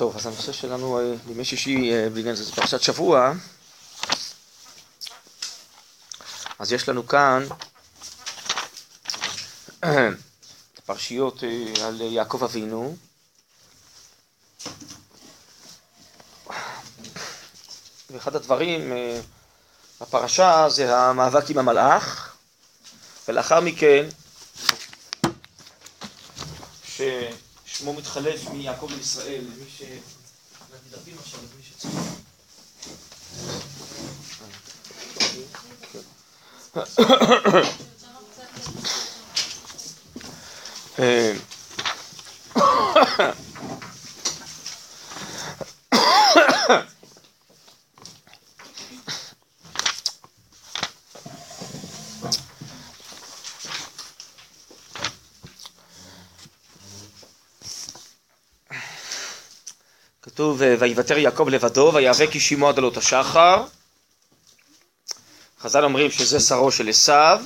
טוב, אז הנושא שלנו אה, בימי שישי אה, בעניין זה, פרשת שבוע. אז יש לנו כאן פרשיות אה, על יעקב אבינו. ואחד הדברים בפרשה זה המאבק עם המלאך, ולאחר מכן, ש... שמו מתחלף מיעקב לישראל, למי ש... לדפים עכשיו, למי שצריך. כתוב ויוותר יעקב לבדו ויאבק איש עמו עד עלות השחר. חז"ל אומרים שזה שרו של עשיו.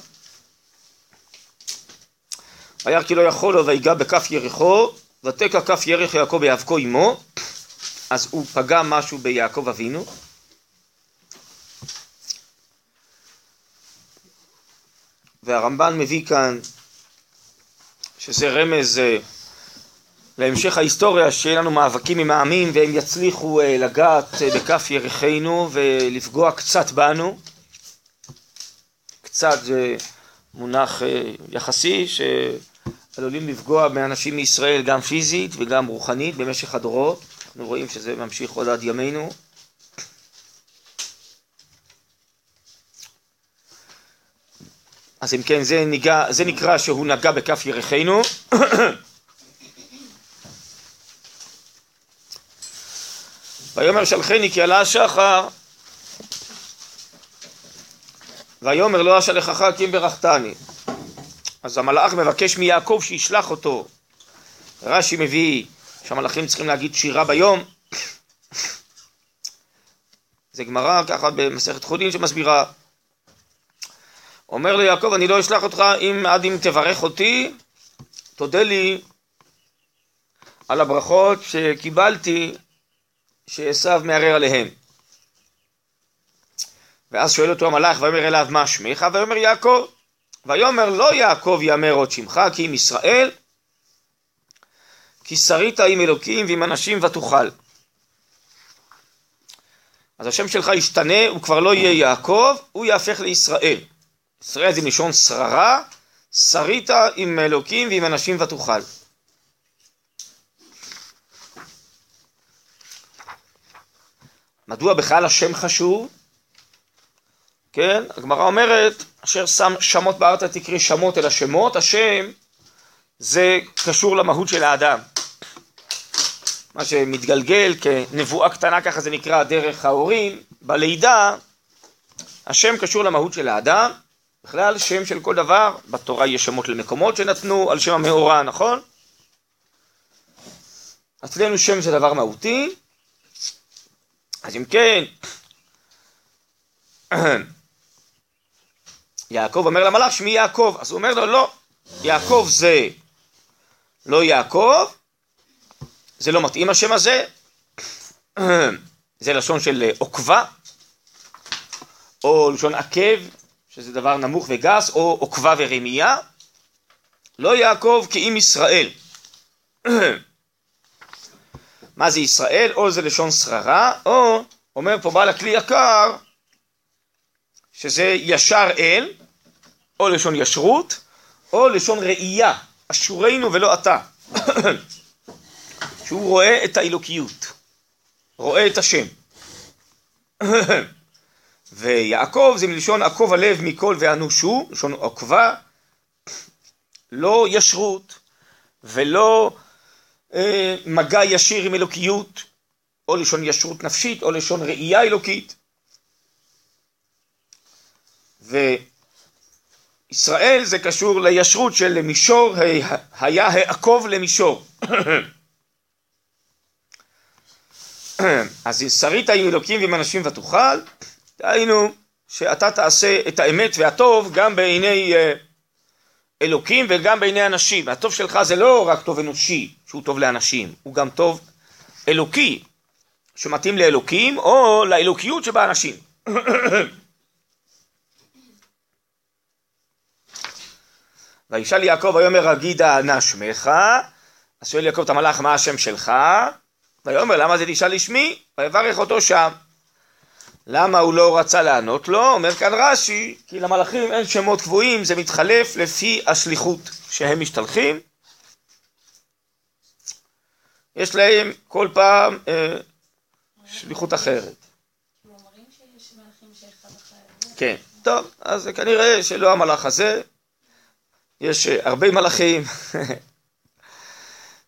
וירא כי לא יכול לו ויגע בכף יריחו ותקע כף ירך יעקב בהיאבקו עמו. אז הוא פגע משהו ביעקב אבינו. והרמב"ן מביא כאן שזה רמז להמשך ההיסטוריה שיהיה לנו מאבקים עם העמים והם יצליחו אה, לגעת אה, בכף ירחנו ולפגוע קצת בנו. קצת זה מונח אה, יחסי שעלולים לפגוע באנשים מישראל גם פיזית וגם רוחנית במשך הדורות. אנחנו רואים שזה ממשיך עוד עד ימינו. אז אם כן, זה, ניגע, זה נקרא שהוא נגע בכף ירחנו. ויאמר שלחני כי עלה השחר. ויאמר לא אשלחך כי אם ברכתני. אז המלאך מבקש מיעקב שישלח אותו. רש"י מביא שהמלאכים צריכים להגיד שירה ביום. זה גמרא ככה במסכת חולין שמסבירה. אומר ליעקב אני לא אשלח אותך אם עד אם תברך אותי תודה לי על הברכות שקיבלתי שעשו מערער עליהם. ואז שואל אותו המלאך ויאמר אליו מה שמך ויאמר יעקב ויאמר לא יעקב יאמר עוד שמך כי אם ישראל כי שרית עם אלוקים ועם אנשים ותוכל. אז השם שלך ישתנה, הוא כבר לא יהיה יעקב, הוא יהפך לישראל. ישראל זה מלשון שררה, שרית עם אלוקים ועם אנשים ותוכל. מדוע בכלל השם חשוב? כן, הגמרא אומרת, אשר שם שמות בארץ תקריא שמות אל השמות, השם זה קשור למהות של האדם. מה שמתגלגל כנבואה קטנה, ככה זה נקרא דרך ההורים, בלידה, השם קשור למהות של האדם, בכלל שם של כל דבר, בתורה יש שמות למקומות שנתנו על שם המאורע, נכון? אצלנו שם זה דבר מהותי, אז אם כן, יעקב אומר למלאך שמי יעקב, אז הוא אומר לו לא, יעקב זה לא יעקב, זה לא מתאים השם הזה, זה לשון של עוקבה, או לשון עקב, שזה דבר נמוך וגס, או עוקבה ורמייה, לא יעקב כי אם ישראל. מה זה ישראל? או זה לשון שררה, או אומר פה בעל הכלי יקר שזה ישר אל, או לשון ישרות, או לשון ראייה, אשורנו ולא אתה. שהוא רואה את האלוקיות, רואה את השם. ויעקב זה מלשון עקוב הלב מכל ואנושו, לשון עוקבה, לא ישרות ולא מגע ישיר עם אלוקיות, או לשון ישרות נפשית, או לשון ראייה אלוקית. וישראל זה קשור לישרות של מישור, היה העקוב למישור. אז שרית עם אלוקים ועם אנשים ותוכל, דהיינו שאתה תעשה את האמת והטוב גם בעיני אה, אלוקים וגם בעיני אנשים. הטוב שלך זה לא רק טוב אנושי, שהוא טוב לאנשים, הוא גם טוב אלוקי שמתאים לאלוקים או לאלוקיות שבאנשים. וישאל יעקב ויאמר אגידה נא שמך, אז שואל יעקב את המלאך מה השם שלך, ויאמר למה זה תשאל לשמי, ויברך אותו שם. למה הוא לא רצה לענות לו? אומר כאן רש"י, כי למלאכים אין שמות קבועים, זה מתחלף לפי השליחות שהם משתלחים. יש להם כל פעם אה, שליחות אחרת. כן, טוב, אז כנראה שלא המלאך הזה, יש אה, הרבה מלאכים,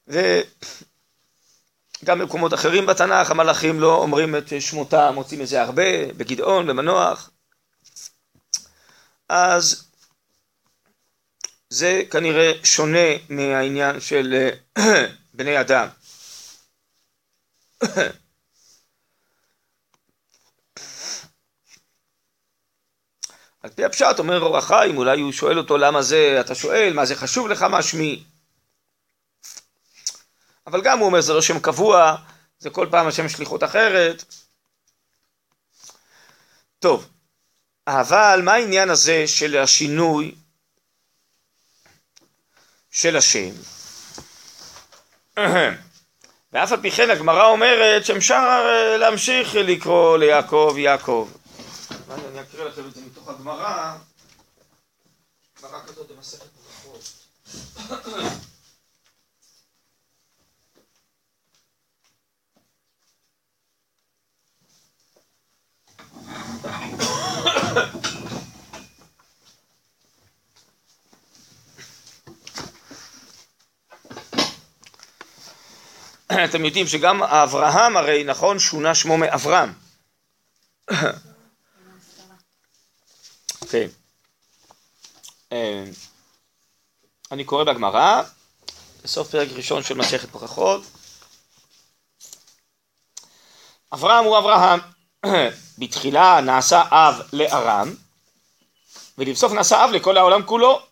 וגם במקומות אחרים בתנ"ך המלאכים לא אומרים את שמותם, מוצאים את זה הרבה, בגדעון, במנוח. אז זה כנראה שונה מהעניין של אה, בני אדם. על פי הפשט אומר אור החיים, אולי הוא שואל אותו למה זה, אתה שואל, מה זה חשוב לך מה שמי? אבל גם הוא אומר זה לא שם קבוע, זה כל פעם השם שליחות אחרת. טוב, אבל מה העניין הזה של השינוי של השם? ואף על פי כן הגמרא אומרת שאפשר להמשיך לקרוא ליעקב יעקב. אני אקריא לכם את זה מתוך הגמרא, גמרא כזאת במסכת ברכות. אתם יודעים שגם אברהם הרי נכון שונה שמו מאברהם. כן. אה, אני קורא בגמרא, בסוף פרק ראשון של מסכת ברכות. אברהם הוא אברהם, בתחילה נעשה אב לארם, ולבסוף נעשה אב לכל העולם כולו.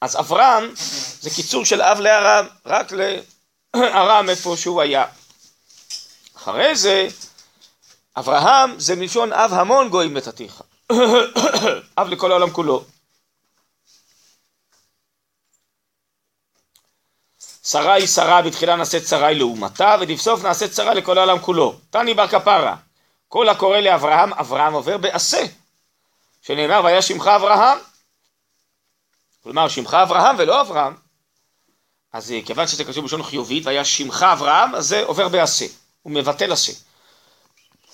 אז אברהם זה קיצור של אב לארם, רק לארם איפה שהוא היה. אחרי זה, אברהם זה מלשון אב המון גויים נתתיך. אב לכל העולם כולו. שרה היא שרה, בתחילה נעשית שרה היא לעומתה, ולבסוף נעשית שרה לכל העולם כולו. תני בר כפרה, כל הקורא לאברהם, אברהם עובר בעשה, שנאמר והיה שמך אברהם. כלומר, שמך אברהם ולא אברהם. אז אה, כיוון שזה כתוב בלשון חיובית, והיה שמך אברהם, אז זה עובר בעשה, הוא מבטל עשה.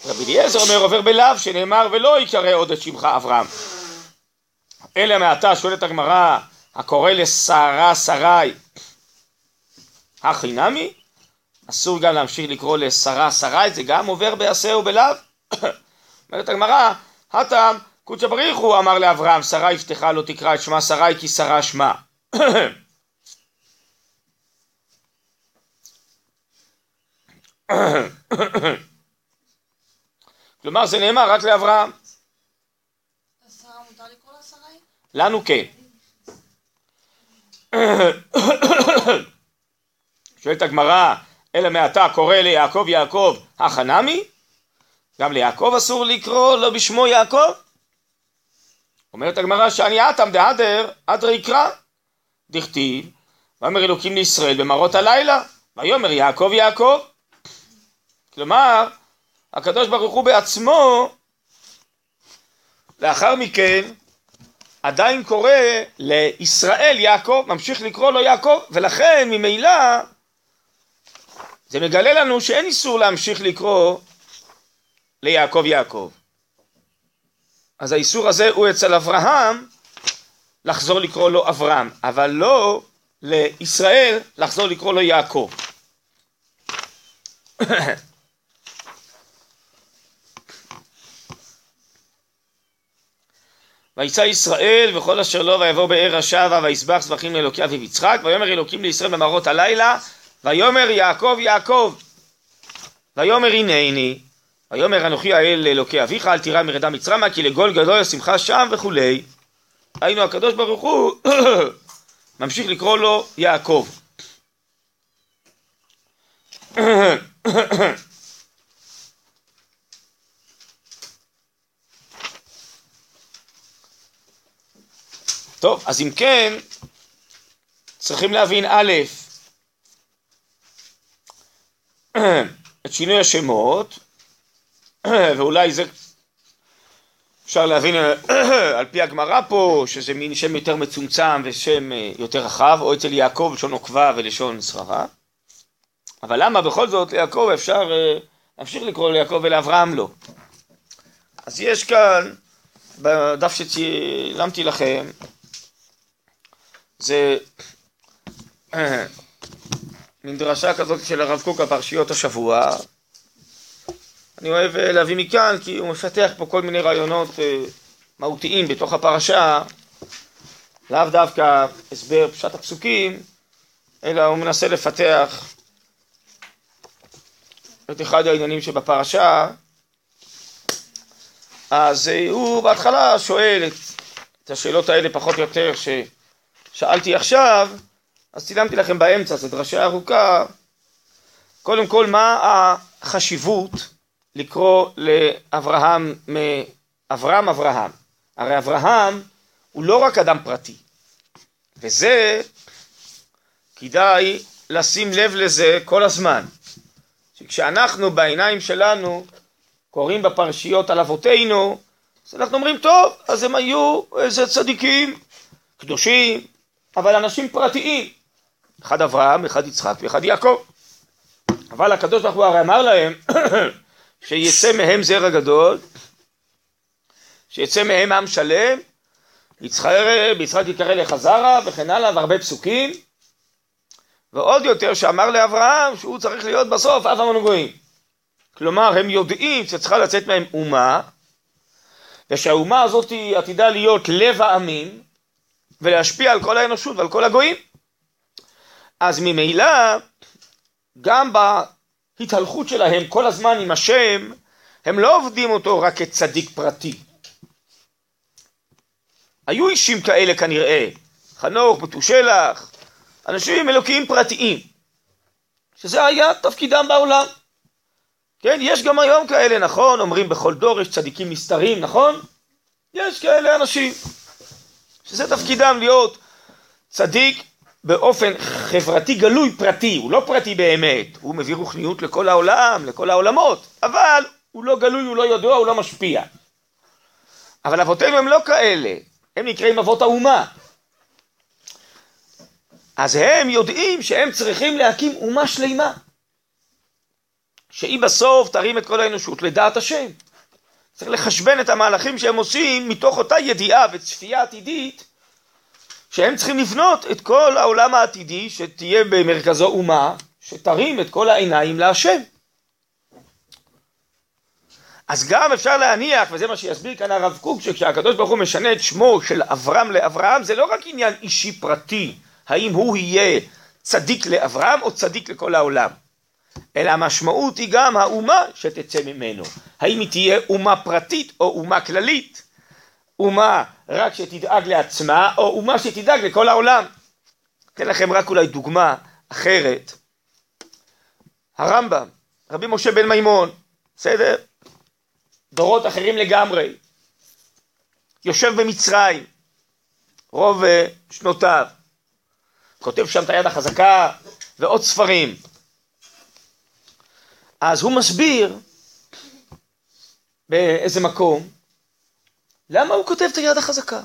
רבי אליעזר אומר עובר בלאו שנאמר ולא יקרא עוד את שמך אברהם. אלא מעתה שואלת הגמרא הקורא לשרה שרי הכי נמי אסור גם להמשיך לקרוא לשרה שרי זה גם עובר בעשה ובלאו. אומרת הגמרא הטעם קודשא בריך הוא אמר לאברהם שרה אשתך לא תקרא את שמה שרי כי שרה שמה כלומר זה נאמר רק לאברהם. לנו כן. שואלת הגמרא, אלא מעתה קורא ליעקב יעקב החנמי? גם ליעקב אסור לקרוא לא בשמו יעקב? אומרת הגמרא שאני אטם דהדר אדרי יקרא דכתיב ואומר אלוקים לישראל במראות הלילה ויאמר יעקב יעקב כלומר הקדוש ברוך הוא בעצמו לאחר מכן עדיין קורא לישראל יעקב, ממשיך לקרוא לו יעקב, ולכן ממילא זה מגלה לנו שאין איסור להמשיך לקרוא ליעקב יעקב. אז האיסור הזה הוא אצל אברהם לחזור לקרוא לו אברהם, אבל לא לישראל לחזור לקרוא לו יעקב. ויצא ישראל וכל אשר לו ויבוא באר השבה ויסבח זבחים לאלוקי אביו יצחק ויאמר אלוקים לישראל במראות הלילה ויאמר יעקב יעקב. ויאמר הנני ויאמר אנוכי האל לאלוקי אביך אל תירא מרדה מצרמה כי לגול גדול ישמחה שם וכולי. היינו הקדוש ברוך הוא ממשיך לקרוא לו יעקב טוב, אז אם כן, צריכים להבין א', את שינוי השמות, ואולי זה אפשר להבין על פי הגמרא פה, שזה מין שם יותר מצומצם ושם אה, יותר רחב, או אצל יעקב לשון עוקבה ולשון שררה. אבל למה בכל זאת ליעקב אפשר אה, להמשיך לקרוא ליעקב ולאברהם לא? אז יש כאן, בדף שצילמתי לכם, זה מין דרשה כזאת של הרב קוק על פרשיות השבוע. אני אוהב אה, להביא מכאן כי הוא מפתח פה כל מיני רעיונות אה, מהותיים בתוך הפרשה, לאו דווקא הסבר פשט הפסוקים, אלא הוא מנסה לפתח את אחד העניינים שבפרשה. אז אה, הוא בהתחלה שואל את השאלות האלה פחות או יותר ששאלתי עכשיו, אז צילמתי לכם באמצע, זו דרשה ארוכה. קודם כל, מה החשיבות לקרוא לאברהם מאברהם אברהם? הרי אברהם הוא לא רק אדם פרטי, וזה כדאי לשים לב לזה כל הזמן. שכשאנחנו בעיניים שלנו קוראים בפרשיות על אבותינו, אז אנחנו אומרים, טוב, אז הם היו איזה צדיקים, קדושים, אבל אנשים פרטיים. אחד אברהם, אחד יצחק ואחד יעקב. אבל הקדוש ברוך הוא הרי אמר להם שיצא מהם זרע גדול, שיצא מהם עם שלם, יצחק, יקרא לך זרע וכן הלאה והרבה פסוקים ועוד יותר שאמר לאברהם שהוא צריך להיות בסוף אב המון גויים כלומר הם יודעים שצריכה לצאת מהם אומה ושהאומה הזאת עתידה להיות לב העמים ולהשפיע על כל האנושות ועל כל הגויים אז ממילא גם בהתהלכות שלהם כל הזמן עם השם הם לא עובדים אותו רק כצדיק פרטי. היו אישים כאלה כנראה, חנוך, מתושלח, אנשים אלוקיים פרטיים, שזה היה תפקידם בעולם. כן, יש גם היום כאלה, נכון? אומרים בכל דור יש צדיקים נסתרים, נכון? יש כאלה אנשים, שזה תפקידם להיות צדיק באופן חברתי גלוי פרטי, הוא לא פרטי באמת, הוא מביא רוחניות לכל העולם, לכל העולמות, אבל הוא לא גלוי, הוא לא ידוע, הוא לא משפיע. אבל אבותינו הם לא כאלה, הם נקראים אבות האומה. אז הם יודעים שהם צריכים להקים אומה שלמה, שהיא בסוף תרים את כל האנושות לדעת השם. צריך לחשבן את המהלכים שהם עושים מתוך אותה ידיעה וצפייה עתידית שהם צריכים לבנות את כל העולם העתידי שתהיה במרכזו אומה שתרים את כל העיניים להשם. אז גם אפשר להניח, וזה מה שיסביר כאן הרב קוק, שכשהקדוש ברוך הוא משנה את שמו של אברהם לאברהם, זה לא רק עניין אישי פרטי, האם הוא יהיה צדיק לאברהם או צדיק לכל העולם, אלא המשמעות היא גם האומה שתצא ממנו, האם היא תהיה אומה פרטית או אומה כללית, אומה רק שתדאג לעצמה, או אומה שתדאג לכל העולם. אתן לכם רק אולי דוגמה אחרת. הרמב"ם, רבי משה בן מימון, בסדר? דורות אחרים לגמרי. יושב במצרים, רוב אה, שנותיו. כותב שם את היד החזקה ועוד ספרים. אז הוא מסביר באיזה מקום למה הוא כותב את היד החזקה?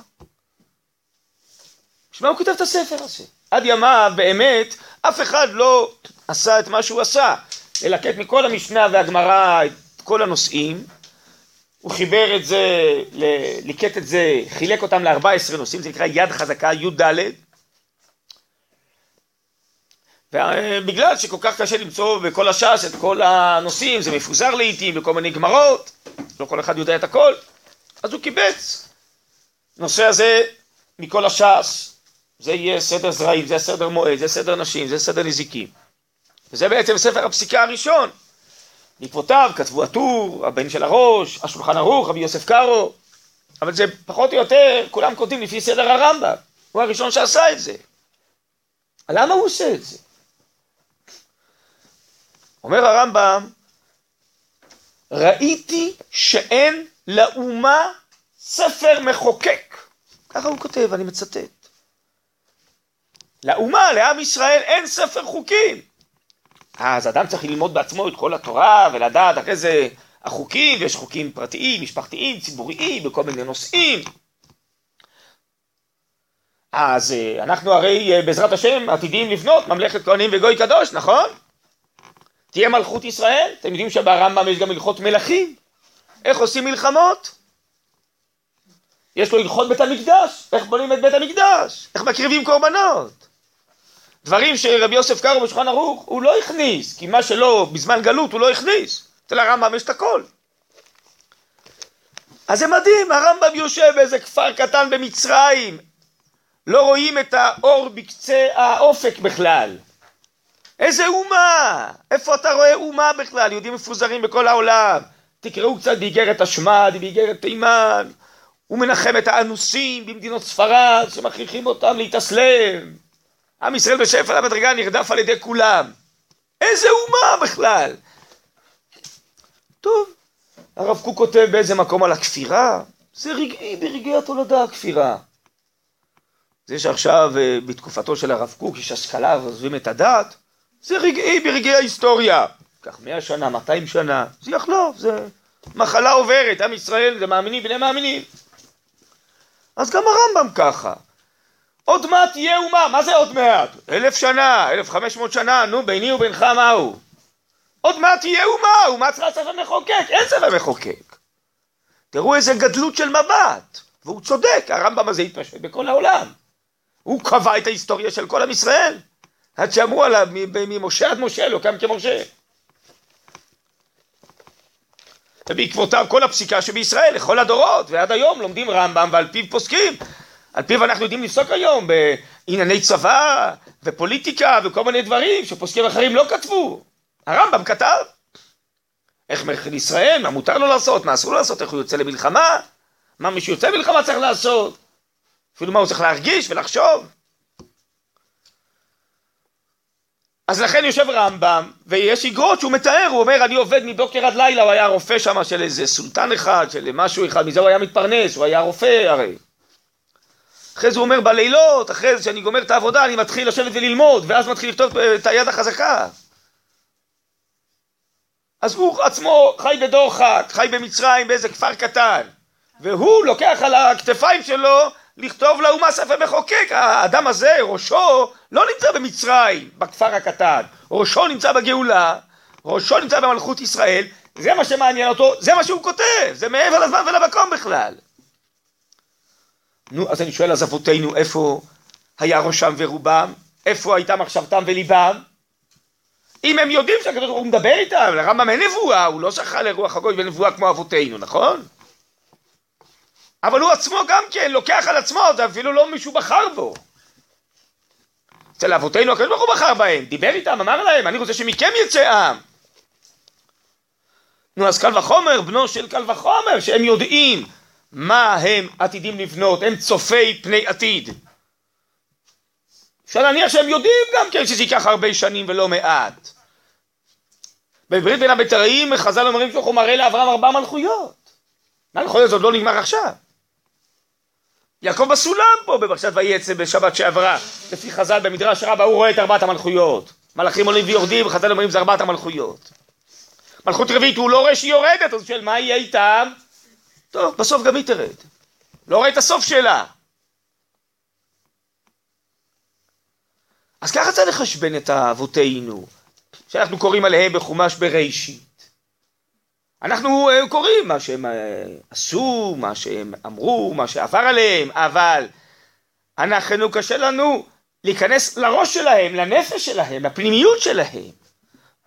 בשביל מה הוא כותב את הספר הזה? עד ימיו באמת אף אחד לא עשה את מה שהוא עשה, ללקט מכל המשנה והגמרא את כל הנושאים, הוא חיבר את זה, ליקט את זה, חילק אותם ל-14 נושאים, זה נקרא יד חזקה, י"ד. ובגלל שכל כך קשה למצוא בכל הש"ס את כל הנושאים, זה מפוזר לעיתים בכל מיני גמרות, לא כל אחד יודע את הכל, אז הוא קיבץ. נושא הזה מכל הש"ס, זה יהיה סדר זרעים, זה סדר מועד, זה סדר נשים, זה סדר נזיקים. וזה בעצם ספר הפסיקה הראשון. בעקבותיו כתבו הטור, הבן של הראש, השולחן ערוך, רבי יוסף קארו, אבל זה פחות או יותר, כולם כותבים לפי סדר הרמב"ם. הוא הראשון שעשה את זה. למה הוא עושה את זה? אומר הרמב"ם, ראיתי שאין לאומה ספר מחוקק. ככה הוא כותב, אני מצטט. לאומה, לעם ישראל, אין ספר חוקים. אז אדם צריך ללמוד בעצמו את כל התורה ולדעת אחרי זה החוקים, ויש חוקים פרטיים, משפחתיים, ציבוריים, בכל מיני נושאים. אז אה, אנחנו הרי אה, בעזרת השם עתידים לבנות ממלכת כהנים וגוי קדוש, נכון? תהיה מלכות ישראל, אתם יודעים שברמב"ם יש גם הלכות מלכים. איך עושים מלחמות? יש לו הלכות בית המקדש, איך בונים את בית המקדש, איך מקריבים קורבנות. דברים שרבי יוסף קארו בשולחן ערוך הוא לא הכניס, כי מה שלא בזמן גלות הוא לא הכניס. אצל הרמב"ם יש את הכל. אז זה מדהים, הרמב"ם יושב באיזה כפר קטן במצרים, לא רואים את האור בקצה האופק בכלל. איזה אומה! איפה אתה רואה אומה בכלל? יהודים מפוזרים בכל העולם. תקראו קצת באיגרת השמד, באיגרת תימן. הוא מנחם את האנוסים במדינות ספרד שמכריחים אותם להתאסלם. עם ישראל בשפל המדרגה נרדף על ידי כולם. איזה אומה בכלל? טוב, הרב קוק כותב באיזה מקום על הכפירה, זה רגעי ברגעי התולדה הכפירה. זה שעכשיו אה, בתקופתו של הרב קוק יש השכלה ועוזבים את הדת, זה רגעי ברגעי ההיסטוריה. כך מאה שנה, מאתיים שנה, זה יחלוף, זה מחלה עוברת, עם ישראל זה מאמינים בני מאמינים. אז גם הרמב"ם ככה. עוד מעט תהיה אומה, מה זה עוד מעט? אלף שנה, אלף חמש מאות שנה, נו ביני ובינך מהו? עוד מעט תהיה אומה, אומה צריכה ספר מחוקק, אין ספר מחוקק. תראו איזה גדלות של מבט, והוא צודק, הרמב"ם הזה התפשט בכל העולם. הוא קבע את ההיסטוריה של כל עם ישראל, עד שאמרו עליו ממשה עד משה לא קם כמשה. ובעקבותיו כל הפסיקה שבישראל לכל הדורות, ועד היום לומדים רמב"ם ועל פיו פוסקים. על פיו אנחנו יודעים לפסוק היום בענייני צבא ופוליטיקה וכל מיני דברים שפוסקים אחרים לא כתבו. הרמב"ם כתב איך מלכת ישראל, מה מותר לו לעשות, מה אסור לו לעשות, איך הוא יוצא למלחמה, מה מי שיוצא למלחמה צריך לעשות, אפילו מה הוא צריך להרגיש ולחשוב. אז לכן יושב רמב"ם, ויש איגרות שהוא מתאר, הוא אומר, אני עובד מבוקר עד לילה, הוא היה רופא שם של איזה סולטן אחד, של משהו אחד, מזה הוא היה מתפרנס, הוא היה רופא הרי. אחרי זה הוא אומר, בלילות, אחרי זה שאני גומר את העבודה, אני מתחיל לשבת וללמוד, ואז מתחיל לכתוב את היד החזקה. אז הוא עצמו חי בדוחק, חי במצרים, באיזה כפר קטן, והוא לוקח על הכתפיים שלו לכתוב לאומה ספר מחוקק. האדם הזה, ראשו, לא נמצא במצרים, בכפר הקטן. ראשו נמצא בגאולה, ראשו נמצא במלכות ישראל, זה מה שמעניין אותו, זה מה שהוא כותב, זה מעבר לזמן ולמקום בכלל. נו, אז אני שואל, אז אבותינו, איפה היה ראשם ורובם? איפה הייתה מחשבתם וליבם? אם הם יודעים שהקדוש ברוך הוא מדבר איתם, לרמב"ם אין נבואה, הוא לא זכה לרוח הגוי ונבואה כמו אבותינו, נכון? אבל הוא עצמו גם כן לוקח על עצמו, זה אפילו לא מישהו בחר בו. אצל אבותינו הקדוש ברוך הוא בחר בהם, דיבר איתם, אמר להם, אני רוצה שמכם יצא עם. נו אז קל וחומר, בנו של קל וחומר, שהם יודעים מה הם עתידים לבנות, הם צופי פני עתיד. אפשר להניח שהם יודעים גם כן שזה ייקח הרבה שנים ולא מעט. בברית בין הבתראים חז"ל אומרים שהוא מראה לאברהם ארבע מלכויות. מלכויות עוד לא נגמר עכשיו. יעקב בסולם פה בפרשת ויצא בשבת שעברה, לפי חז"ל במדרש רבה הוא רואה את ארבעת המלכויות. מלאכים עולים ויורדים וחז"ל אומרים זה ארבעת המלכויות. מלכות רביעית הוא לא רואה שהיא יורדת, אז הוא שואל מה יהיה איתם? טוב, בסוף גם היא תרד. לא רואה את הסוף שלה. אז ככה צריך לחשבן את אבותינו, שאנחנו קוראים עליהם בחומש בראשית. אנחנו אה, קוראים מה שהם אה, עשו, מה שהם אמרו, מה שעבר עליהם, אבל אנחנו, קשה לנו להיכנס לראש שלהם, לנפש שלהם, לפנימיות שלהם.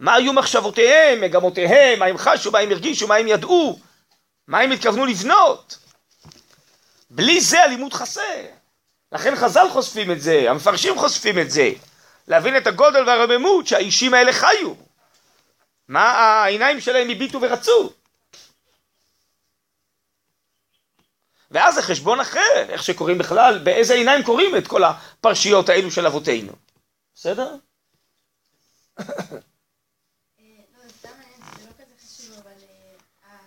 מה היו מחשבותיהם, מגמותיהם, מה הם חשו, מה הם הרגישו, מה הם ידעו, מה הם התכוונו לבנות. בלי זה הלימוד חסר. לכן חז"ל חושפים את זה, המפרשים חושפים את זה. להבין את הגודל והרוממות שהאישים האלה חיו. מה העיניים שלהם הביטו ורצו. ואז זה חשבון אחר, איך שקוראים בכלל, באיזה עיניים קוראים את כל הפרשיות האלו של אבותינו. בסדר?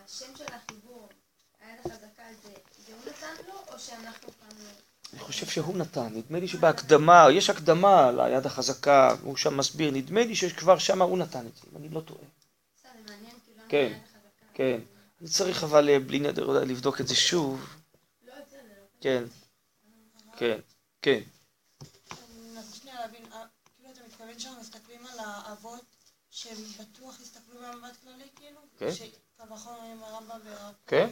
השם של החיבור, היד החזקה זה, זה הוא נתן לו, או שאנחנו כאן... אני חושב שהוא נתן, נדמה לי שבהקדמה, יש הקדמה ליד החזקה, הוא שם מסביר, נדמה לי שכבר שם הוא נתן את זה, אם אני לא טועה. כאילו, כן? כן. אני צריך אבל אה, בלי נדר אולי לבדוק את זה שוב. לא, בסדר. כן, כן, כן. על האבות שהם בטוח הסתכלו במבט כללי כאילו? כן. וחומר עם הרמב"ם והרב. כן.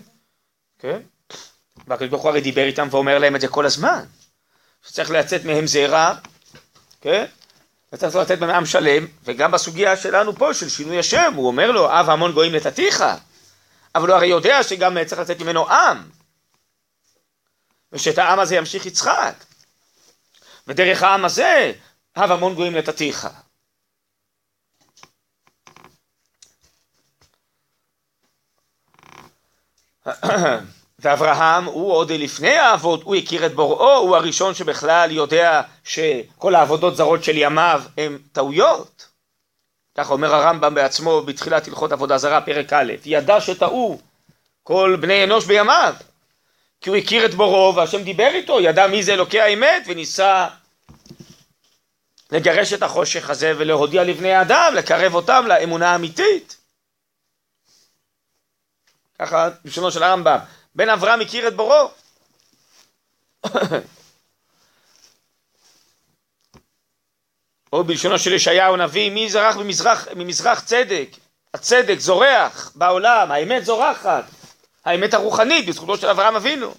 והקדוש ברוך הוא הרי דיבר איתם ואומר להם את זה כל הזמן. שצריך לצאת מהם זרע, כן? וצריך לצאת מהם שלם, וגם בסוגיה שלנו פה, של שינוי השם, הוא אומר לו, אב המון גויים נתתיך. אבל הוא הרי יודע שגם צריך לצאת ממנו עם. ושאת העם הזה ימשיך יצחק. ודרך העם הזה, אב המון גויים נתתיך. ואברהם הוא עוד לפני האבות, הוא הכיר את בוראו, הוא הראשון שבכלל יודע שכל העבודות זרות של ימיו הם טעויות. כך אומר הרמב"ם בעצמו בתחילת הלכות עבודה זרה, פרק א', ידע שטעו כל בני אנוש בימיו, כי הוא הכיר את בוראו והשם דיבר איתו, ידע מי זה אלוקי האמת וניסה לגרש את החושך הזה ולהודיע לבני האדם, לקרב אותם לאמונה האמיתית. ככה בלשונו של הרמב"ם, בן אברהם הכיר את בוראו. או בלשונו של ישעיהו הנביא, מי זרח ממזרח, ממזרח צדק? הצדק זורח בעולם, האמת זורחת, האמת הרוחנית בזכותו של אברהם אבינו.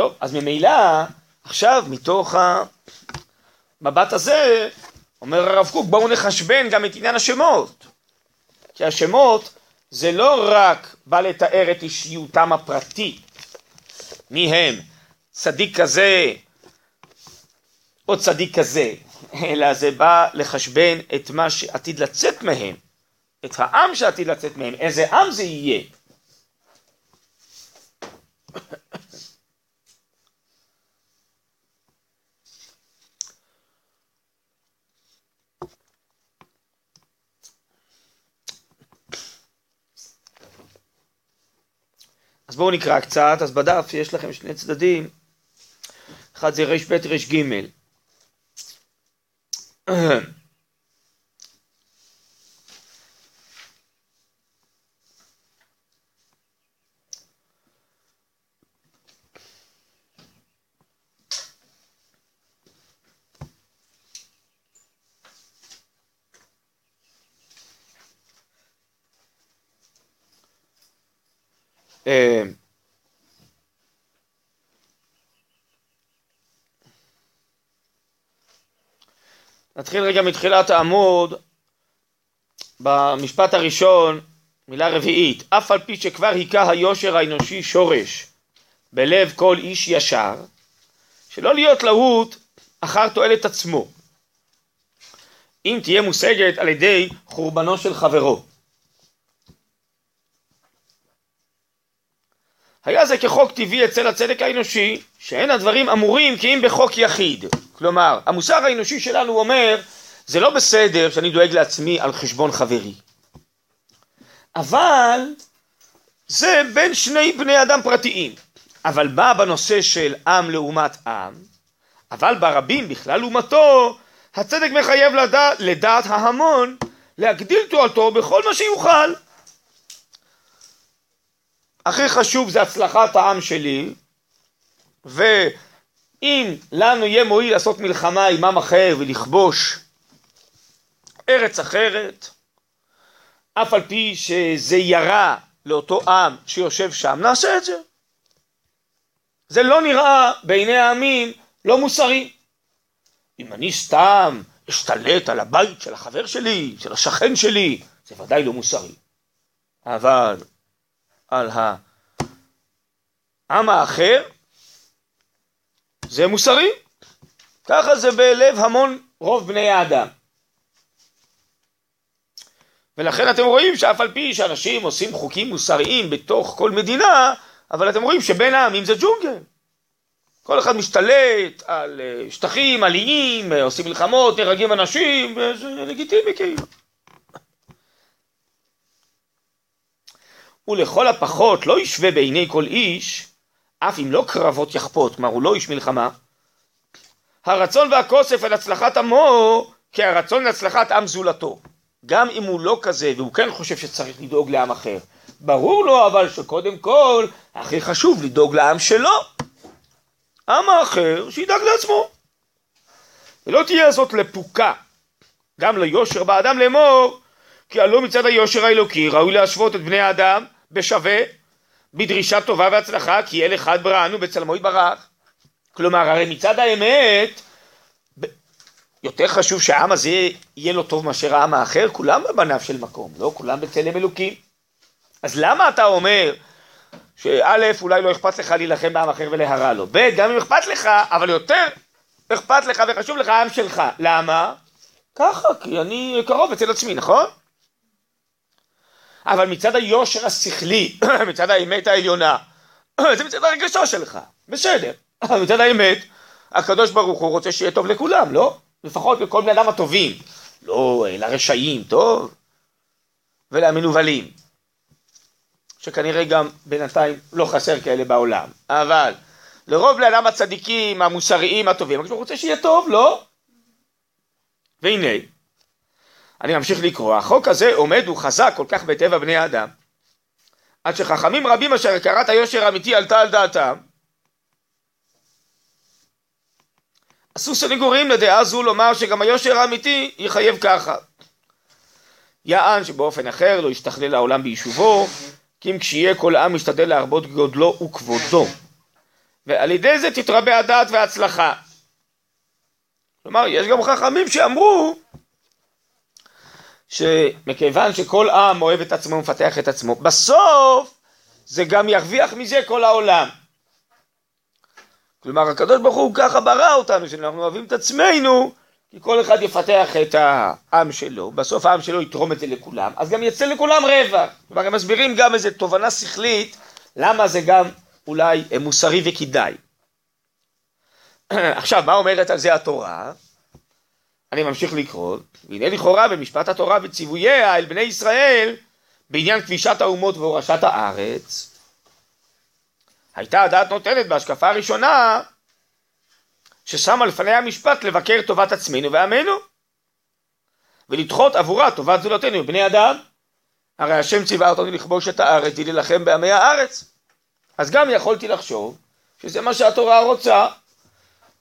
טוב, אז ממילא, עכשיו מתוך המבט הזה, אומר הרב קוק, בואו נחשבן גם את עניין השמות. כי השמות זה לא רק בא לתאר את אישיותם הפרטית, מי הם, צדיק כזה או צדיק כזה, אלא זה בא לחשבן את מה שעתיד לצאת מהם, את העם שעתיד לצאת מהם, איזה עם זה יהיה. אז בואו נקרא קצת, אז בדף יש לכם שני צדדים, אחד זה רב רג. נתחיל רגע מתחילת העמוד, במשפט הראשון, מילה רביעית, אף על פי שכבר היכה היושר האנושי שורש בלב כל איש ישר, שלא להיות להוט אחר תועלת עצמו, אם תהיה מושגת על ידי חורבנו של חברו. היה זה כחוק טבעי אצל הצדק האנושי, שאין הדברים אמורים כי אם בחוק יחיד. כלומר, המוסר האנושי שלנו אומר, זה לא בסדר שאני דואג לעצמי על חשבון חברי. אבל זה בין שני בני אדם פרטיים. אבל בא בנושא של עם לעומת עם, אבל ברבים בכלל לעומתו, הצדק מחייב לדעת, לדעת ההמון להגדיל תועלתו בכל מה שיוכל. הכי חשוב זה הצלחת העם שלי, ואם לנו יהיה מועיל לעשות מלחמה עם עם אחר ולכבוש ארץ אחרת, אף על פי שזה ירה לאותו עם שיושב שם, נעשה את זה. זה לא נראה בעיני העמים לא מוסרי. אם אני סתם אשתלט על הבית של החבר שלי, של השכן שלי, זה ודאי לא מוסרי. אבל על העם האחר, זה מוסרי. ככה זה בלב המון רוב בני האדם. ולכן אתם רואים שאף על פי שאנשים עושים חוקים מוסריים בתוך כל מדינה, אבל אתם רואים שבין העמים זה ג'ונגל. כל אחד משתלט על אה, שטחים, על איים, אה, עושים מלחמות, נהרגים אנשים, וזה לגיטימי כאילו. ולכל הפחות לא ישווה בעיני כל איש, אף אם לא קרבות יחפות, כלומר הוא לא איש מלחמה, הרצון והכוסף על הצלחת עמו כהרצון להצלחת עם זולתו. גם אם הוא לא כזה והוא כן חושב שצריך לדאוג לעם אחר. ברור לו אבל שקודם כל הכי חשוב לדאוג לעם שלו. עם האחר שידאג לעצמו. ולא תהיה זאת לפוקה, גם ליושר באדם לאמור, כי הלא מצד היושר האלוקי ראוי להשוות את בני האדם בשווה, בדרישה טובה והצלחה, כי אל אחד בראנו בצלמו יתברך. כלומר, הרי מצד האמת, יותר חשוב שהעם הזה יהיה לו טוב מאשר העם האחר, כולם בבניו של מקום, לא כולם בצלם אלוקים. אז למה אתה אומר שא', אולי לא אכפת לך להילחם בעם אחר ולהרע לו, ב', גם אם אכפת לך, אבל יותר אכפת לך וחשוב לך העם שלך. למה? ככה, כי אני קרוב אצל עצמי, נכון? אבל מצד היושר השכלי, מצד האמת העליונה, זה מצד הרגשו שלך, בסדר. אבל מצד האמת, הקדוש ברוך הוא רוצה שיהיה טוב לכולם, לא? לפחות לכל בני אדם הטובים. לא לרשעים, טוב? ולמנוולים. שכנראה גם בינתיים לא חסר כאלה בעולם. אבל לרוב בני אדם הצדיקים, המוסריים, הטובים, הקדוש ברוך הוא רוצה שיהיה טוב, לא? והנה, אני ממשיך לקרוא, החוק הזה עומד וחזק כל כך בטבע בני האדם, עד שחכמים רבים אשר הכרת היושר האמיתי עלתה על דעתם, עשו סנגורים לדעה זו לומר שגם היושר האמיתי יחייב ככה. יען שבאופן אחר לא ישתכלל העולם ביישובו, כי אם כשיהיה כל עם משתדל להרבות גודלו וכבודו. ועל ידי זה תתרבה הדעת וההצלחה. כלומר, יש גם חכמים שאמרו שמכיוון שכל עם אוהב את עצמו ומפתח את עצמו, בסוף זה גם ירוויח מזה כל העולם. כלומר הקדוש ברוך הוא ככה ברא אותנו, שאנחנו אוהבים את עצמנו, כי כל אחד יפתח את העם שלו, בסוף העם שלו יתרום את זה לכולם, אז גם יצא לכולם רבע. כלומר הם מסבירים גם איזה תובנה שכלית, למה זה גם אולי מוסרי וכדאי. עכשיו, מה אומרת על זה התורה? אני ממשיך לקרוא, והנה לכאורה במשפט התורה וציווייה אל בני ישראל בעניין כבישת האומות והורשת הארץ, הייתה הדעת נותנת בהשקפה הראשונה ששמה לפני המשפט לבקר טובת עצמנו ועמנו ולדחות עבורה טובת זולתנו בני אדם הרי השם ציווה אותנו לכבוש את הארץ ולהילחם בעמי הארץ. אז גם יכולתי לחשוב שזה מה שהתורה רוצה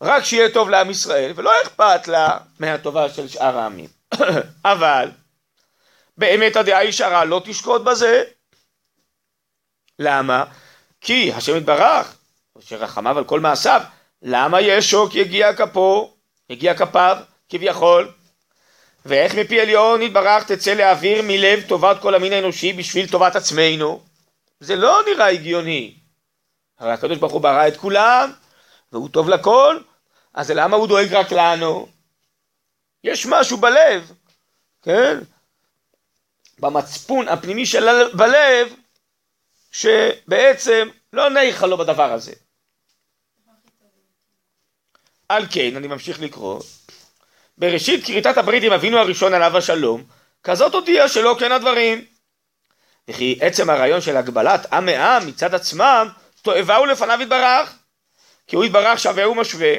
רק שיהיה טוב לעם ישראל ולא אכפת לה מהטובה של שאר העמים אבל באמת הדעה ישרה לא תשקוט בזה למה? כי השם יתברך, שרחמיו על כל מעשיו, למה ישוק יגיע כפו, יגיע כפיו, כביכול, ואיך מפי עליון יתברך תצא להעביר מלב טובת כל המין האנושי בשביל טובת עצמנו? זה לא נראה הגיוני. הרי הקדוש ברוך הוא ברא את כולם, והוא טוב לכל, אז למה הוא דואג רק לנו? יש משהו בלב, כן? במצפון הפנימי של בלב, שבעצם לא ניחא לו בדבר הזה. על כן, אני ממשיך לקרוא, בראשית כריתת הברית עם אבינו הראשון עליו השלום, כזאת הודיע שלא כן הדברים. וכי עצם הרעיון של הגבלת עם מעם מצד עצמם, תועבה לפניו יתברך. כי הוא יתברך שווה ומשווה,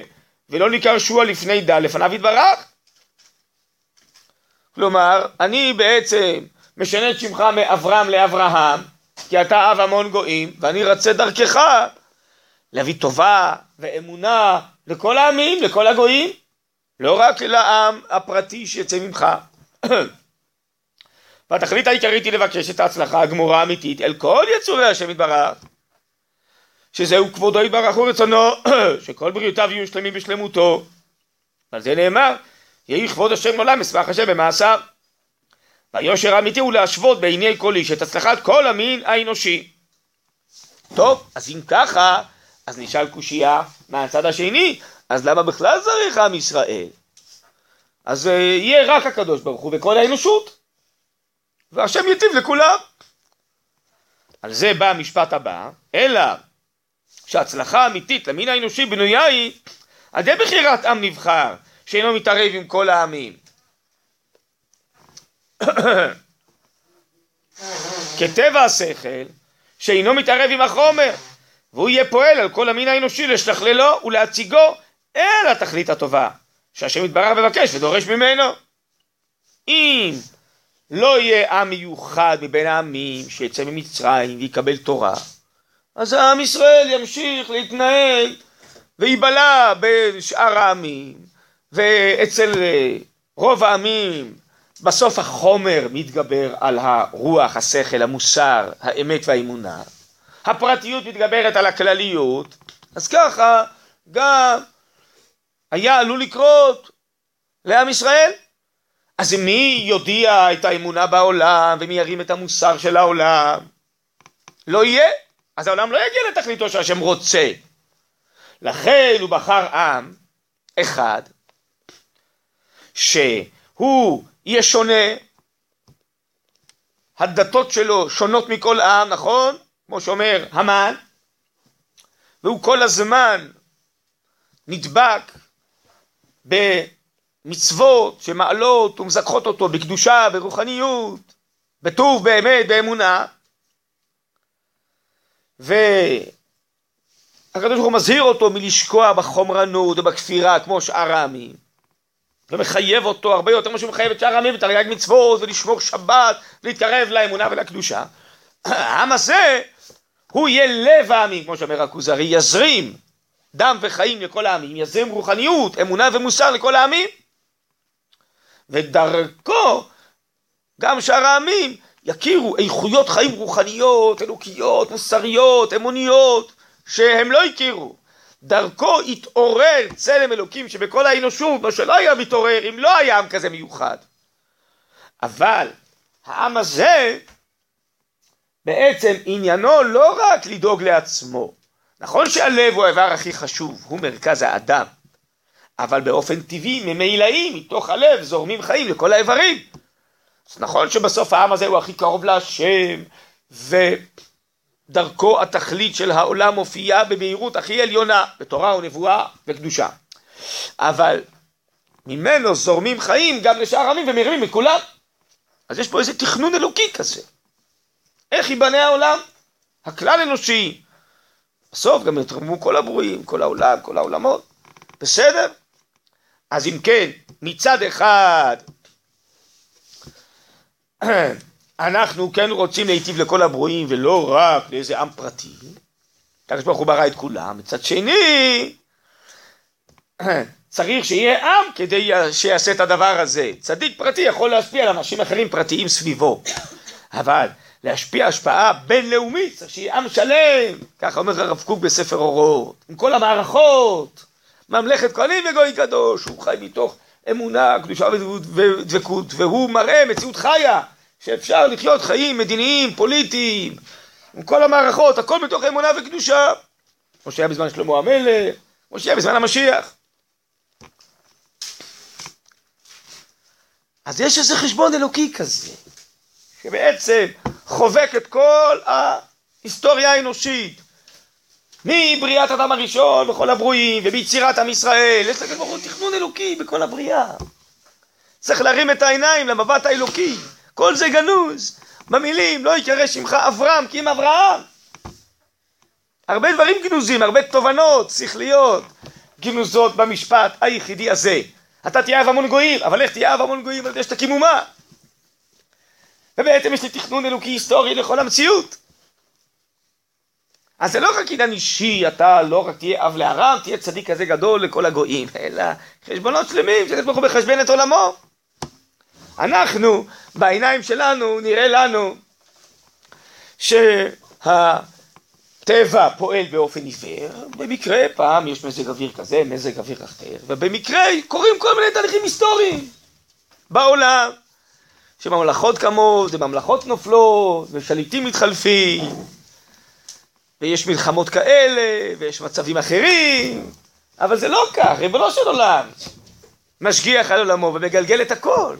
ולא ניכר שוע לפני דל לפניו יתברך. כלומר, אני בעצם משנה את שמך מאברהם לאברהם, כי אתה אב המון גויים, ואני רצה דרכך להביא טובה ואמונה לכל העמים, לכל הגויים, לא רק לעם הפרטי שיצא ממך. והתכלית העיקרית היא לבקש את ההצלחה הגמורה האמיתית אל כל יצורי השם יתברך. שזהו כבודו יתברך ורצונו, שכל בריאותיו יהיו שלמים בשלמותו. על זה נאמר, יהי כבוד השם לעולם, אשמח השם במעשיו. והיושר האמיתי הוא להשוות בעיני כל איש את הצלחת כל המין האנושי. טוב, אז אם ככה, אז נשאל קושייה מהצד השני, אז למה בכלל צריך עם ישראל? אז uh, יהיה רק הקדוש ברוך הוא וכל האנושות, והשם יטיב לכולם. על זה בא המשפט הבא, אלא שההצלחה האמיתית למין האנושי בנויה היא על בחירת עם נבחר, שאינו מתערב עם כל העמים. כטבע השכל, שאינו מתערב עם החומר, והוא יהיה פועל על כל המין האנושי לשכללו ולהציגו אל התכלית הטובה, שהשם יתברך מבקש ודורש ממנו. אם לא יהיה עם מיוחד מבין העמים שיצא ממצרים ויקבל תורה, אז עם ישראל ימשיך להתנהל וייבלע בין שאר העמים, ואצל אה, רוב העמים בסוף החומר מתגבר על הרוח, השכל, המוסר, האמת והאמונה. הפרטיות מתגברת על הכלליות, אז ככה גם היה עלול לקרות לעם ישראל. אז מי יודיע את האמונה בעולם ומי ירים את המוסר של העולם? לא יהיה. אז העולם לא יגיע לתכליתו שהשם רוצה. לכן הוא בחר עם אחד שהוא יהיה שונה, הדתות שלו שונות מכל עם, נכון? כמו שאומר המן, והוא כל הזמן נדבק במצוות שמעלות ומזכחות אותו בקדושה, ברוחניות, בטוב, באמת, באמונה, והקדוש ברוך הוא מזהיר אותו מלשקוע בחומרנות ובכפירה כמו שאר העמים. ומחייב אותו הרבה יותר ממה שהוא מחייב את שאר העמים ותרי"ג מצוות ולשמור שבת ולהתקרב לאמונה ולקדושה. העם הזה הוא יהיה לב העמים כמו שאומר הכוזרי יזרים דם וחיים לכל העמים יזרים רוחניות אמונה ומוסר לכל העמים. ודרכו גם שאר העמים יכירו איכויות חיים רוחניות, אלוקיות, מוסריות, אמוניות, שהם לא הכירו. דרכו התעורר צלם אלוקים שבכל האנושות, מה שלא היה מתעורר אם לא היה עם כזה מיוחד. אבל העם הזה בעצם עניינו לא רק לדאוג לעצמו. נכון שהלב הוא האיבר הכי חשוב, הוא מרכז האדם, אבל באופן טבעי ממילאים מתוך הלב זורמים חיים לכל האיברים. אז נכון שבסוף העם הזה הוא הכי קרוב להשם, ודרכו התכלית של העולם מופיעה במהירות הכי עליונה, בתורה ונבואה וקדושה. אבל ממנו זורמים חיים גם לשאר העמים ומרימים את כולם. אז יש פה איזה תכנון אלוקי כזה. איך ייבנה העולם? הכלל אנושי. בסוף גם יתרמו כל הברואים, כל העולם, כל העולמות. בסדר? אז אם כן, מצד אחד אנחנו כן רוצים להיטיב לכל הברואים ולא רק לאיזה עם פרטי. הקדוש ברוך הוא ברא את כולם. מצד שני, צריך שיהיה עם כדי שיעשה את הדבר הזה. צדיק פרטי יכול להשפיע על אנשים אחרים פרטיים סביבו. אבל להשפיע השפעה בינלאומית צריך שיהיה עם שלם. ככה אומר הרב קוק בספר אורות. עם כל המערכות. ממלכת כהנים וגוי קדוש. הוא חי מתוך אמונה, קדושה ודבקות, והוא מראה מציאות חיה, שאפשר לחיות חיים מדיניים, פוליטיים, עם כל המערכות, הכל בתוך אמונה וקדושה, כמו שהיה בזמן שלמה המלך, כמו שהיה בזמן המשיח. אז יש איזה חשבון אלוקי כזה, שבעצם חובק את כל ההיסטוריה האנושית, מבריאת אדם הראשון וכל הברואים, וביצירת עם ישראל, יש לקדוש ברוך הוא תכנון אלוקי בכל הבריאה. צריך להרים את העיניים למבט האלוקי, כל זה גנוז, במילים לא יקרא שמך אברהם כי אם אברהם. הרבה דברים גנוזים, הרבה תובנות שכליות גנוזות במשפט היחידי הזה. אתה תהיה אב המון גויים, אבל איך תהיה אב המון גויים זה שתקים אומה? ובעצם יש לי תכנון אלוקי היסטורי לכל המציאות. אז זה לא רק עניין אישי, אתה לא רק תהיה אב לארם, תהיה צדיק כזה גדול לכל הגויים, אלא חשבונות שלמים שהקדוש ברוך הוא מחשבן את עולמו. אנחנו, בעיניים שלנו, נראה לנו שהטבע פועל באופן עיוור, במקרה פעם יש מזג אוויר כזה, מזג אוויר אחר, ובמקרה קורים כל מיני תהליכים היסטוריים בעולם, שממלכות קמות, וממלכות נופלות, ושליטים מתחלפים. ויש מלחמות כאלה, ויש מצבים אחרים, אבל זה לא כך, ריבונו של עולם משגיח על עולמו ומגלגל את הכל.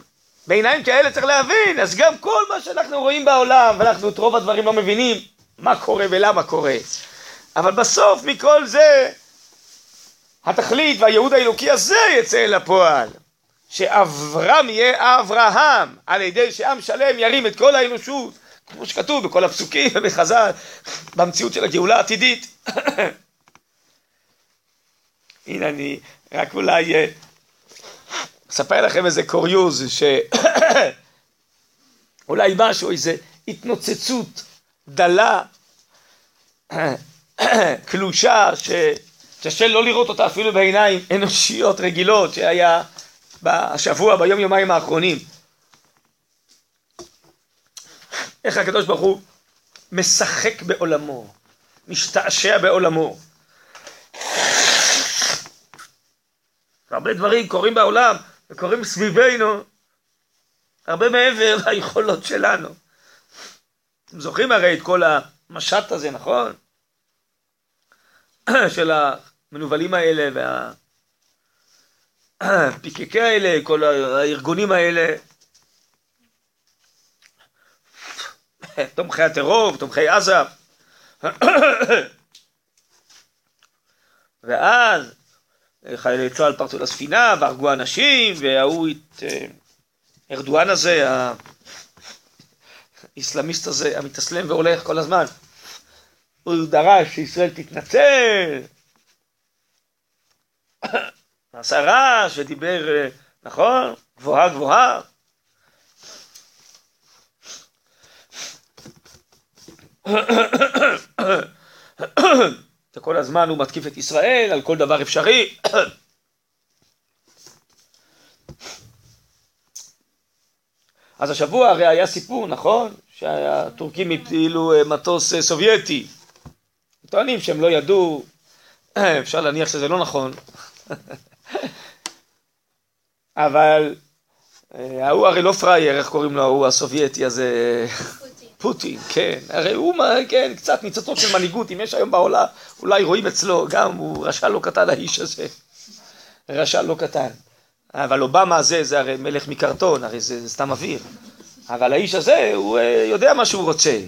בעיניים כאלה צריך להבין, אז גם כל מה שאנחנו רואים בעולם, ואנחנו את רוב הדברים לא מבינים, מה קורה ולמה קורה. אבל בסוף מכל זה, התכלית והייעוד האלוקי הזה יצא אל הפועל. שאברהם יהיה אברהם, על ידי שעם שלם ירים את כל האנושות, כמו שכתוב בכל הפסוקים ובחז"ל, במציאות של הגאולה העתידית. הנה אני רק אולי אה, אספר לכם איזה קוריוז, שאולי משהו, איזה התנוצצות דלה, קלושה, שקשה לא לראות אותה אפילו בעיניים אנושיות רגילות, שהיה בשבוע, ביום יומיים האחרונים. איך הקדוש ברוך הוא משחק בעולמו, משתעשע בעולמו. הרבה דברים קורים בעולם וקורים סביבנו, הרבה מעבר ליכולות שלנו. אתם זוכרים הרי את כל המשט הזה, נכון? של המנוולים האלה והפיקקי האלה, כל הארגונים האלה. תומכי הטרור, תומכי עזה. ואז חיילי צה"ל פרצו לספינה והרגו אנשים, וההוא, את אה, ארדואן הזה, האיסלאמיסט הזה, המתאסלם והולך כל הזמן, הוא דרש שישראל תתנצל, עשה רעש ודיבר, אה, נכון? גבוהה גבוהה. וכל הזמן הוא מתקיף את ישראל על כל דבר אפשרי. אז השבוע הרי היה סיפור, נכון? שהטורקים הפעילו אה, מטוס אה, סובייטי. טוענים שהם לא ידעו, אפשר להניח שזה לא נכון. אבל אה, ההוא הרי לא פראייר, איך קוראים לו ההוא הסובייטי הזה? פוטין, כן, הרי הוא, כן, קצת ניצוצות של מנהיגות, אם יש היום בעולם, אולי רואים אצלו, גם הוא רשע לא קטן האיש הזה, רשע לא קטן. אבל אובמה הזה, זה הרי מלך מקרטון, הרי זה, זה סתם אוויר. אבל האיש הזה, הוא אה, יודע מה שהוא רוצה.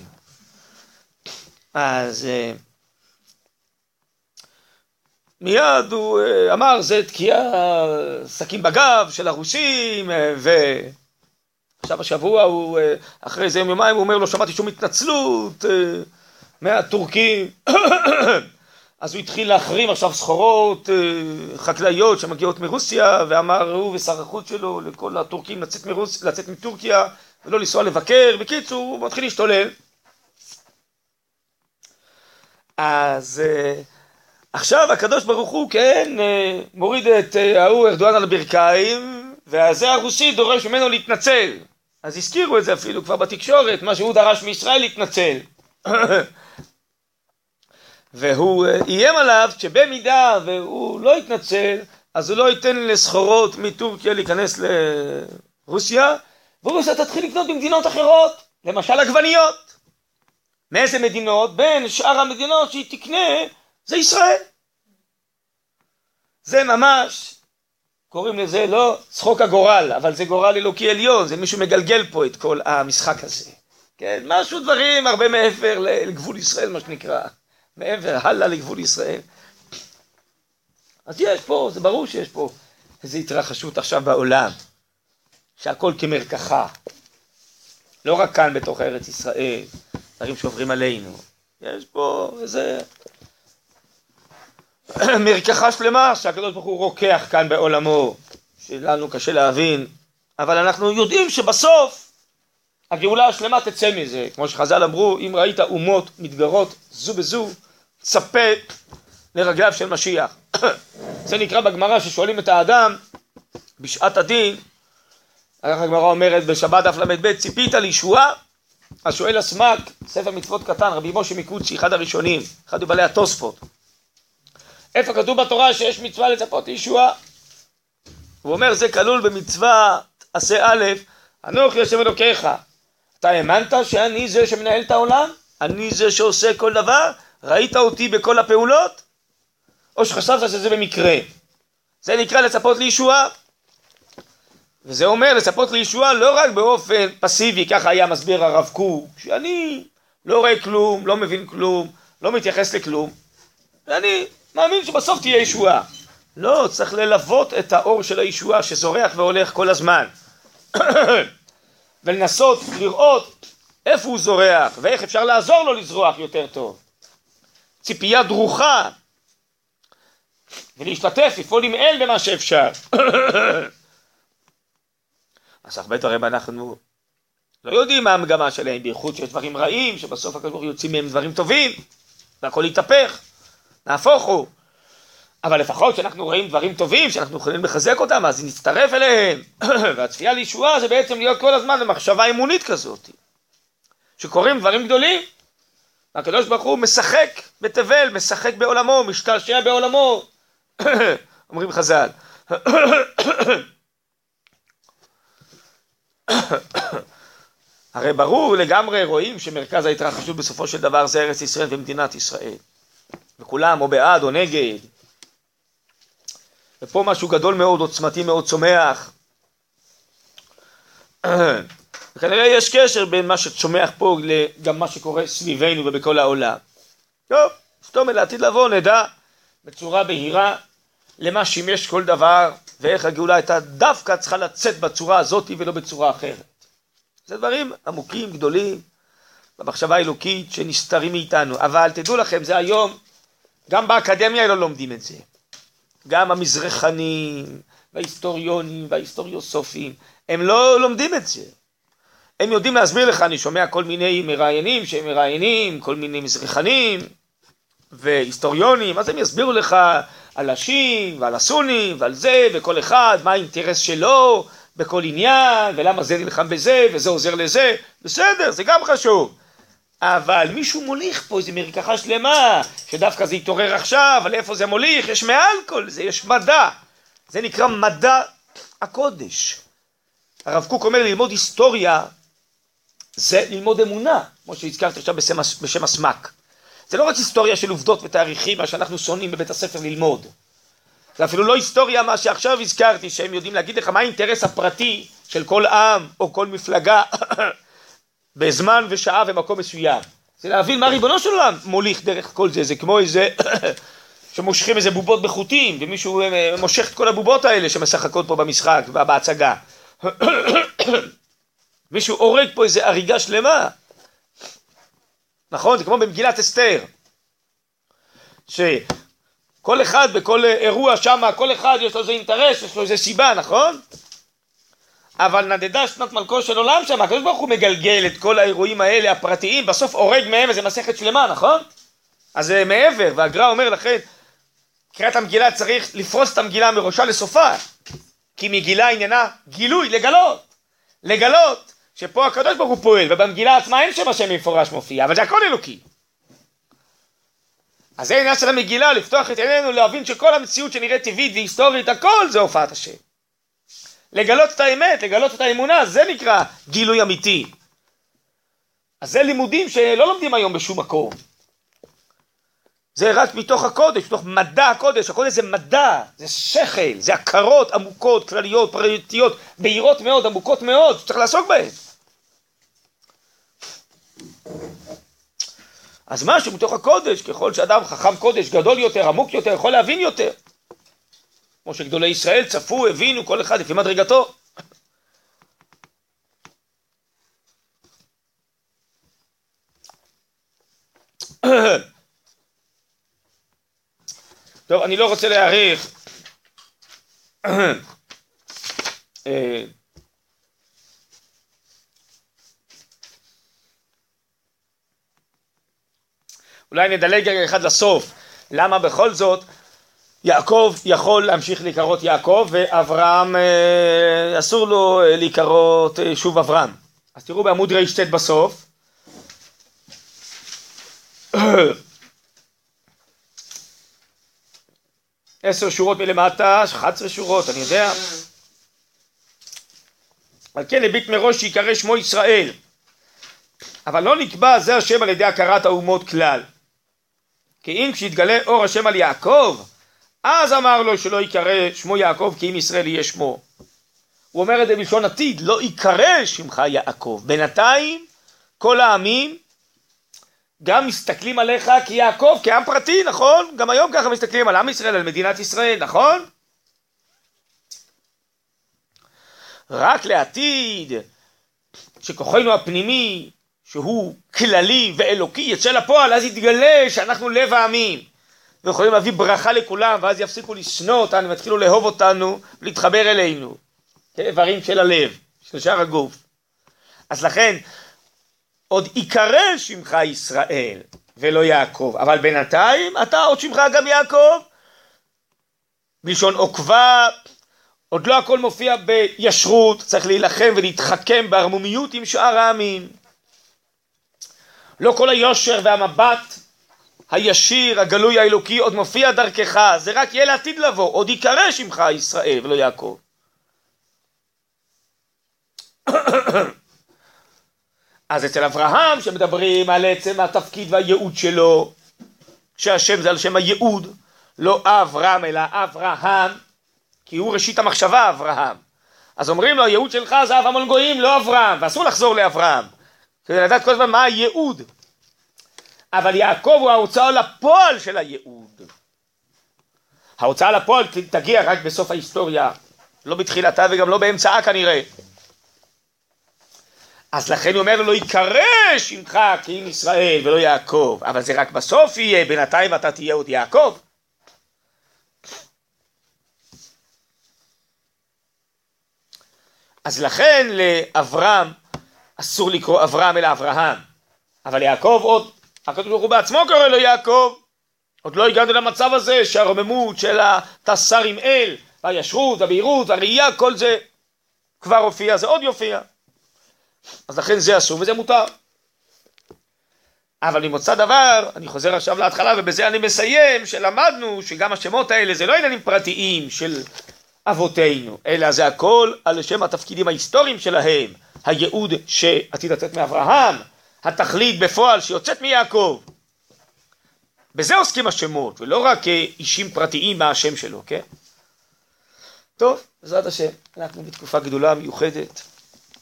אז אה, מיד הוא אה, אמר, זה תקיעה סכין בגב של הרוסים, ו... עכשיו השבוע הוא, אה, אחרי איזה יום יומיים, הוא אומר לו, שמעתי שום התנצלות אה, מהטורקים. אז הוא התחיל להחרים עכשיו סחורות אה, חקלאיות שמגיעות מרוסיה, ואמר הוא ושר החוץ שלו לכל הטורקים לצאת, מרוס, לצאת מטורקיה ולא לנסוע לבקר. בקיצור, הוא מתחיל להשתולל. אז עכשיו הקדוש ברוך הוא, כן, מוריד את ההוא ארדואן על הברכיים, והזה הרוסי דורש ממנו להתנצל. אז הזכירו את זה אפילו כבר בתקשורת, מה שהוא דרש מישראל להתנצל. והוא אה, איים עליו שבמידה והוא לא יתנצל, אז הוא לא ייתן לסחורות מטורקיה להיכנס לרוסיה, ורוסיה תתחיל לקנות במדינות אחרות, למשל עגבניות. מאיזה מדינות? בין שאר המדינות שהיא תקנה זה ישראל. זה ממש קוראים לזה לא צחוק הגורל, אבל זה גורל אלוקי עליון, זה מישהו מגלגל פה את כל המשחק הזה. כן, משהו דברים הרבה מעבר לגבול ישראל, מה שנקרא. מעבר, הלאה לגבול ישראל. אז יש פה, זה ברור שיש פה איזו התרחשות עכשיו בעולם, שהכל כמרקחה. לא רק כאן בתוך ארץ ישראל, דברים שעוברים עלינו. יש פה איזה מרקחה שלמה שהקדוש ברוך הוא רוקח כאן בעולמו, שלנו קשה להבין, אבל אנחנו יודעים שבסוף הגאולה השלמה תצא מזה, כמו שחז"ל אמרו, אם ראית אומות מתגרות זו בזו, צפה לרגליו של משיח. זה נקרא בגמרא ששואלים את האדם בשעת הדין, כך הגמרא אומרת בשבת דף ל"ב, ציפית לישועה? אז שואל הסמ"ק, ספר מצוות קטן, רבי משה מקוצ'י, אחד הראשונים, אחד מבעלי התוספות. איפה כתוב בתורה שיש מצווה לצפות לישועה? הוא אומר זה כלול במצווה עשה א', אנוכי השם אלוקיך. אתה האמנת שאני זה שמנהל את העולם? אני זה שעושה כל דבר? ראית אותי בכל הפעולות? או שחשבת שזה במקרה? זה נקרא לצפות לישועה. וזה אומר לצפות לישועה לא רק באופן פסיבי, ככה היה מסביר הרב קוק, שאני לא רואה כלום, לא מבין כלום, לא מתייחס לכלום, ואני מאמין שבסוף תהיה ישועה. לא, צריך ללוות את האור של הישועה שזורח והולך כל הזמן. ולנסות לראות איפה הוא זורח ואיך אפשר לעזור לו לזרוח יותר טוב. ציפייה דרוכה ולהשתתף, לפעול עם אל במה שאפשר. אז הרבה דברים אנחנו לא יודעים מה המגמה שלהם, בייחוד שיש דברים רעים, שבסוף הקדוש ברוך הוא יוצאים מהם דברים טובים, והכל יתהפך, נהפוך הוא. אבל לפחות כשאנחנו רואים דברים טובים, שאנחנו יכולים לחזק אותם, אז נצטרף אליהם. והצפייה לישועה זה בעצם להיות כל הזמן במחשבה אמונית כזאת. שקורים דברים גדולים, והקדוש ברוך הוא משחק בתבל, משחק בעולמו, משתעשע בעולמו. אומרים חז"ל. הרי ברור לגמרי, רואים שמרכז ההתרחשות בסופו של דבר זה ארץ ישראל ומדינת ישראל. וכולם או בעד או נגד. ופה משהו גדול מאוד, עוצמתי מאוד צומח. וכנראה יש קשר בין מה שצומח פה לגם מה שקורה סביבנו ובכל העולם. טוב, סתום אל העתיד לבוא, נדע בצורה בהירה למה שימש כל דבר ואיך הגאולה הייתה דווקא צריכה לצאת בצורה הזאת ולא בצורה אחרת. זה דברים עמוקים, גדולים, במחשבה האלוקית שנסתרים מאיתנו. אבל תדעו לכם, זה היום, גם באקדמיה לא לומדים את זה. גם המזרחנים, וההיסטוריונים, וההיסטוריוסופים, הם לא לומדים את זה. הם יודעים להסביר לך, אני שומע כל מיני מראיינים שהם מראיינים, כל מיני מזרחנים והיסטוריונים, אז הם יסבירו לך על השיעים ועל הסונים ועל זה, וכל אחד, מה האינטרס שלו בכל עניין, ולמה זה נלחם בזה, וזה עוזר לזה, בסדר, זה גם חשוב. אבל מישהו מוליך פה איזה מרקחה שלמה, שדווקא זה יתעורר עכשיו, אבל איפה זה מוליך? יש מעל כל זה, יש מדע. זה נקרא מדע הקודש. הרב קוק אומר ללמוד היסטוריה זה ללמוד אמונה, כמו שהזכרתי עכשיו בשם, בשם הסמ"ק. זה לא רק היסטוריה של עובדות ותאריכים, מה שאנחנו שונאים בבית הספר ללמוד. זה אפילו לא היסטוריה מה שעכשיו הזכרתי, שהם יודעים להגיד לך מה האינטרס הפרטי של כל עם או כל מפלגה בזמן ושעה ומקום מסוים. זה להבין מה ריבונו של עולם מוליך דרך כל זה, זה כמו איזה שמושכים איזה בובות בחוטים ומישהו אה, מושך את כל הבובות האלה שמשחקות פה במשחק ובהצגה. מישהו הורג פה איזה הריגה שלמה. נכון? זה כמו במגילת אסתר. שכל אחד בכל אירוע שמה, כל אחד יש לו איזה אינטרס, יש לו איזה סיבה, נכון? אבל נדדה שנת מלכו של עולם שם, הקדוש ברוך הוא מגלגל את כל האירועים האלה הפרטיים, בסוף הורג מהם איזה מסכת שלמה, נכון? אז זה מעבר, והגר"א אומר לכן, קריאת המגילה צריך לפרוס את המגילה מראשה לסופה, כי מגילה עניינה גילוי, לגלות, לגלות שפה הקדוש ברוך הוא פועל, ובמגילה עצמה אין שם השם מפורש מופיע, אבל זה הכל אלוקי. אז זה העניין של המגילה, לפתוח את עינינו, להבין שכל המציאות שנראית טבעית והיסטורית, הכל זה הופעת השם. לגלות את האמת, לגלות את האמונה, זה נקרא גילוי אמיתי. אז זה לימודים שלא לומדים היום בשום מקום. זה רק מתוך הקודש, מתוך מדע הקודש, הקודש זה מדע, זה שכל, זה הכרות עמוקות, כלליות, פרטיות, בהירות מאוד, עמוקות מאוד, שצריך לעסוק בהן. אז משהו מתוך הקודש, ככל שאדם חכם קודש גדול יותר, עמוק יותר, יכול להבין יותר. כמו שגדולי ישראל צפו, הבינו, כל אחד לפי מדרגתו. טוב, אני לא רוצה להאריך. אולי נדלג רגע אחד לסוף. למה בכל זאת יעקב יכול להמשיך להיקרות יעקב ואברהם אה, אסור לו אה, להיקרות אה, שוב אברהם. אז תראו בעמוד ר"ט בסוף. עשר שורות מלמטה, 11 שורות, אני יודע. על כן הביט מראש שיקרא שמו ישראל. אבל לא נקבע זה השם על ידי הכרת האומות כלל. כי אם כשיתגלה אור השם על יעקב, אז אמר לו שלא ייקרא שמו יעקב כי אם ישראל יהיה שמו. הוא אומר את זה בלשון עתיד, לא ייקרא שמך יעקב. בינתיים כל העמים גם מסתכלים עליך כיעקב, כעם פרטי, נכון? גם היום ככה מסתכלים על עם ישראל, על מדינת ישראל, נכון? רק לעתיד, שכוחנו הפנימי, שהוא כללי ואלוקי, יצא לפועל, אז יתגלה שאנחנו לב העמים. ויכולים להביא ברכה לכולם, ואז יפסיקו לשנוא אותנו, ויתחילו לאהוב אותנו, ולהתחבר אלינו. כאיברים של הלב, של שאר הגוף. אז לכן, עוד ייקרא שמך ישראל, ולא יעקב, אבל בינתיים אתה עוד שמך גם יעקב. בלשון עוקבה, עוד לא הכל מופיע בישרות, צריך להילחם ולהתחכם בערמומיות עם שאר העמים. לא כל היושר והמבט הישיר, הגלוי האלוקי עוד מופיע דרכך, זה רק יהיה לעתיד לבוא, עוד ייקרא שמך ישראל ולא יעקב. אז אצל אברהם שמדברים על עצם התפקיד והייעוד שלו, שהשם זה על שם הייעוד, לא אברהם אלא אברהם, כי הוא ראשית המחשבה אברהם. אז אומרים לו הייעוד שלך זה אב המון גויים, לא אברהם, ואסור לחזור לאברהם, כדי לדעת כל הזמן מה הייעוד. אבל יעקב הוא ההוצאה לפועל של הייעוד. ההוצאה לפועל תגיע רק בסוף ההיסטוריה, לא בתחילתה וגם לא באמצעה כנראה. אז לכן הוא אומר לו, לא ייקרא שמך כאם ישראל ולא יעקב, אבל זה רק בסוף יהיה, בינתיים אתה תהיה עוד יעקב. אז לכן לאברהם אסור לקרוא אברהם אלא אברהם, אבל יעקב עוד, הקדוש ברוך הוא בעצמו קורא לו יעקב. עוד לא הגענו למצב הזה שהרוממות של התסר עם אל, והישרות, והבהירות, והראייה, כל זה כבר הופיע, זה עוד יופיע. אז לכן זה אסור וזה מותר. אבל ממוצא דבר, אני חוזר עכשיו להתחלה ובזה אני מסיים, שלמדנו שגם השמות האלה זה לא עניינים פרטיים של אבותינו, אלא זה הכל על שם התפקידים ההיסטוריים שלהם, הייעוד שעתיד לצאת מאברהם, התכלית בפועל שיוצאת מיעקב. בזה עוסקים השמות, ולא רק אה, אישים פרטיים מה השם שלו, כן? טוב, בעזרת השם, אנחנו בתקופה גדולה, מיוחדת.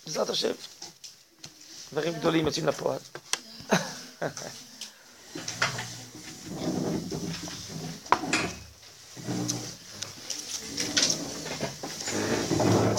בעזרת השם, דברים גדולים יוצאים לפועל. Thank you.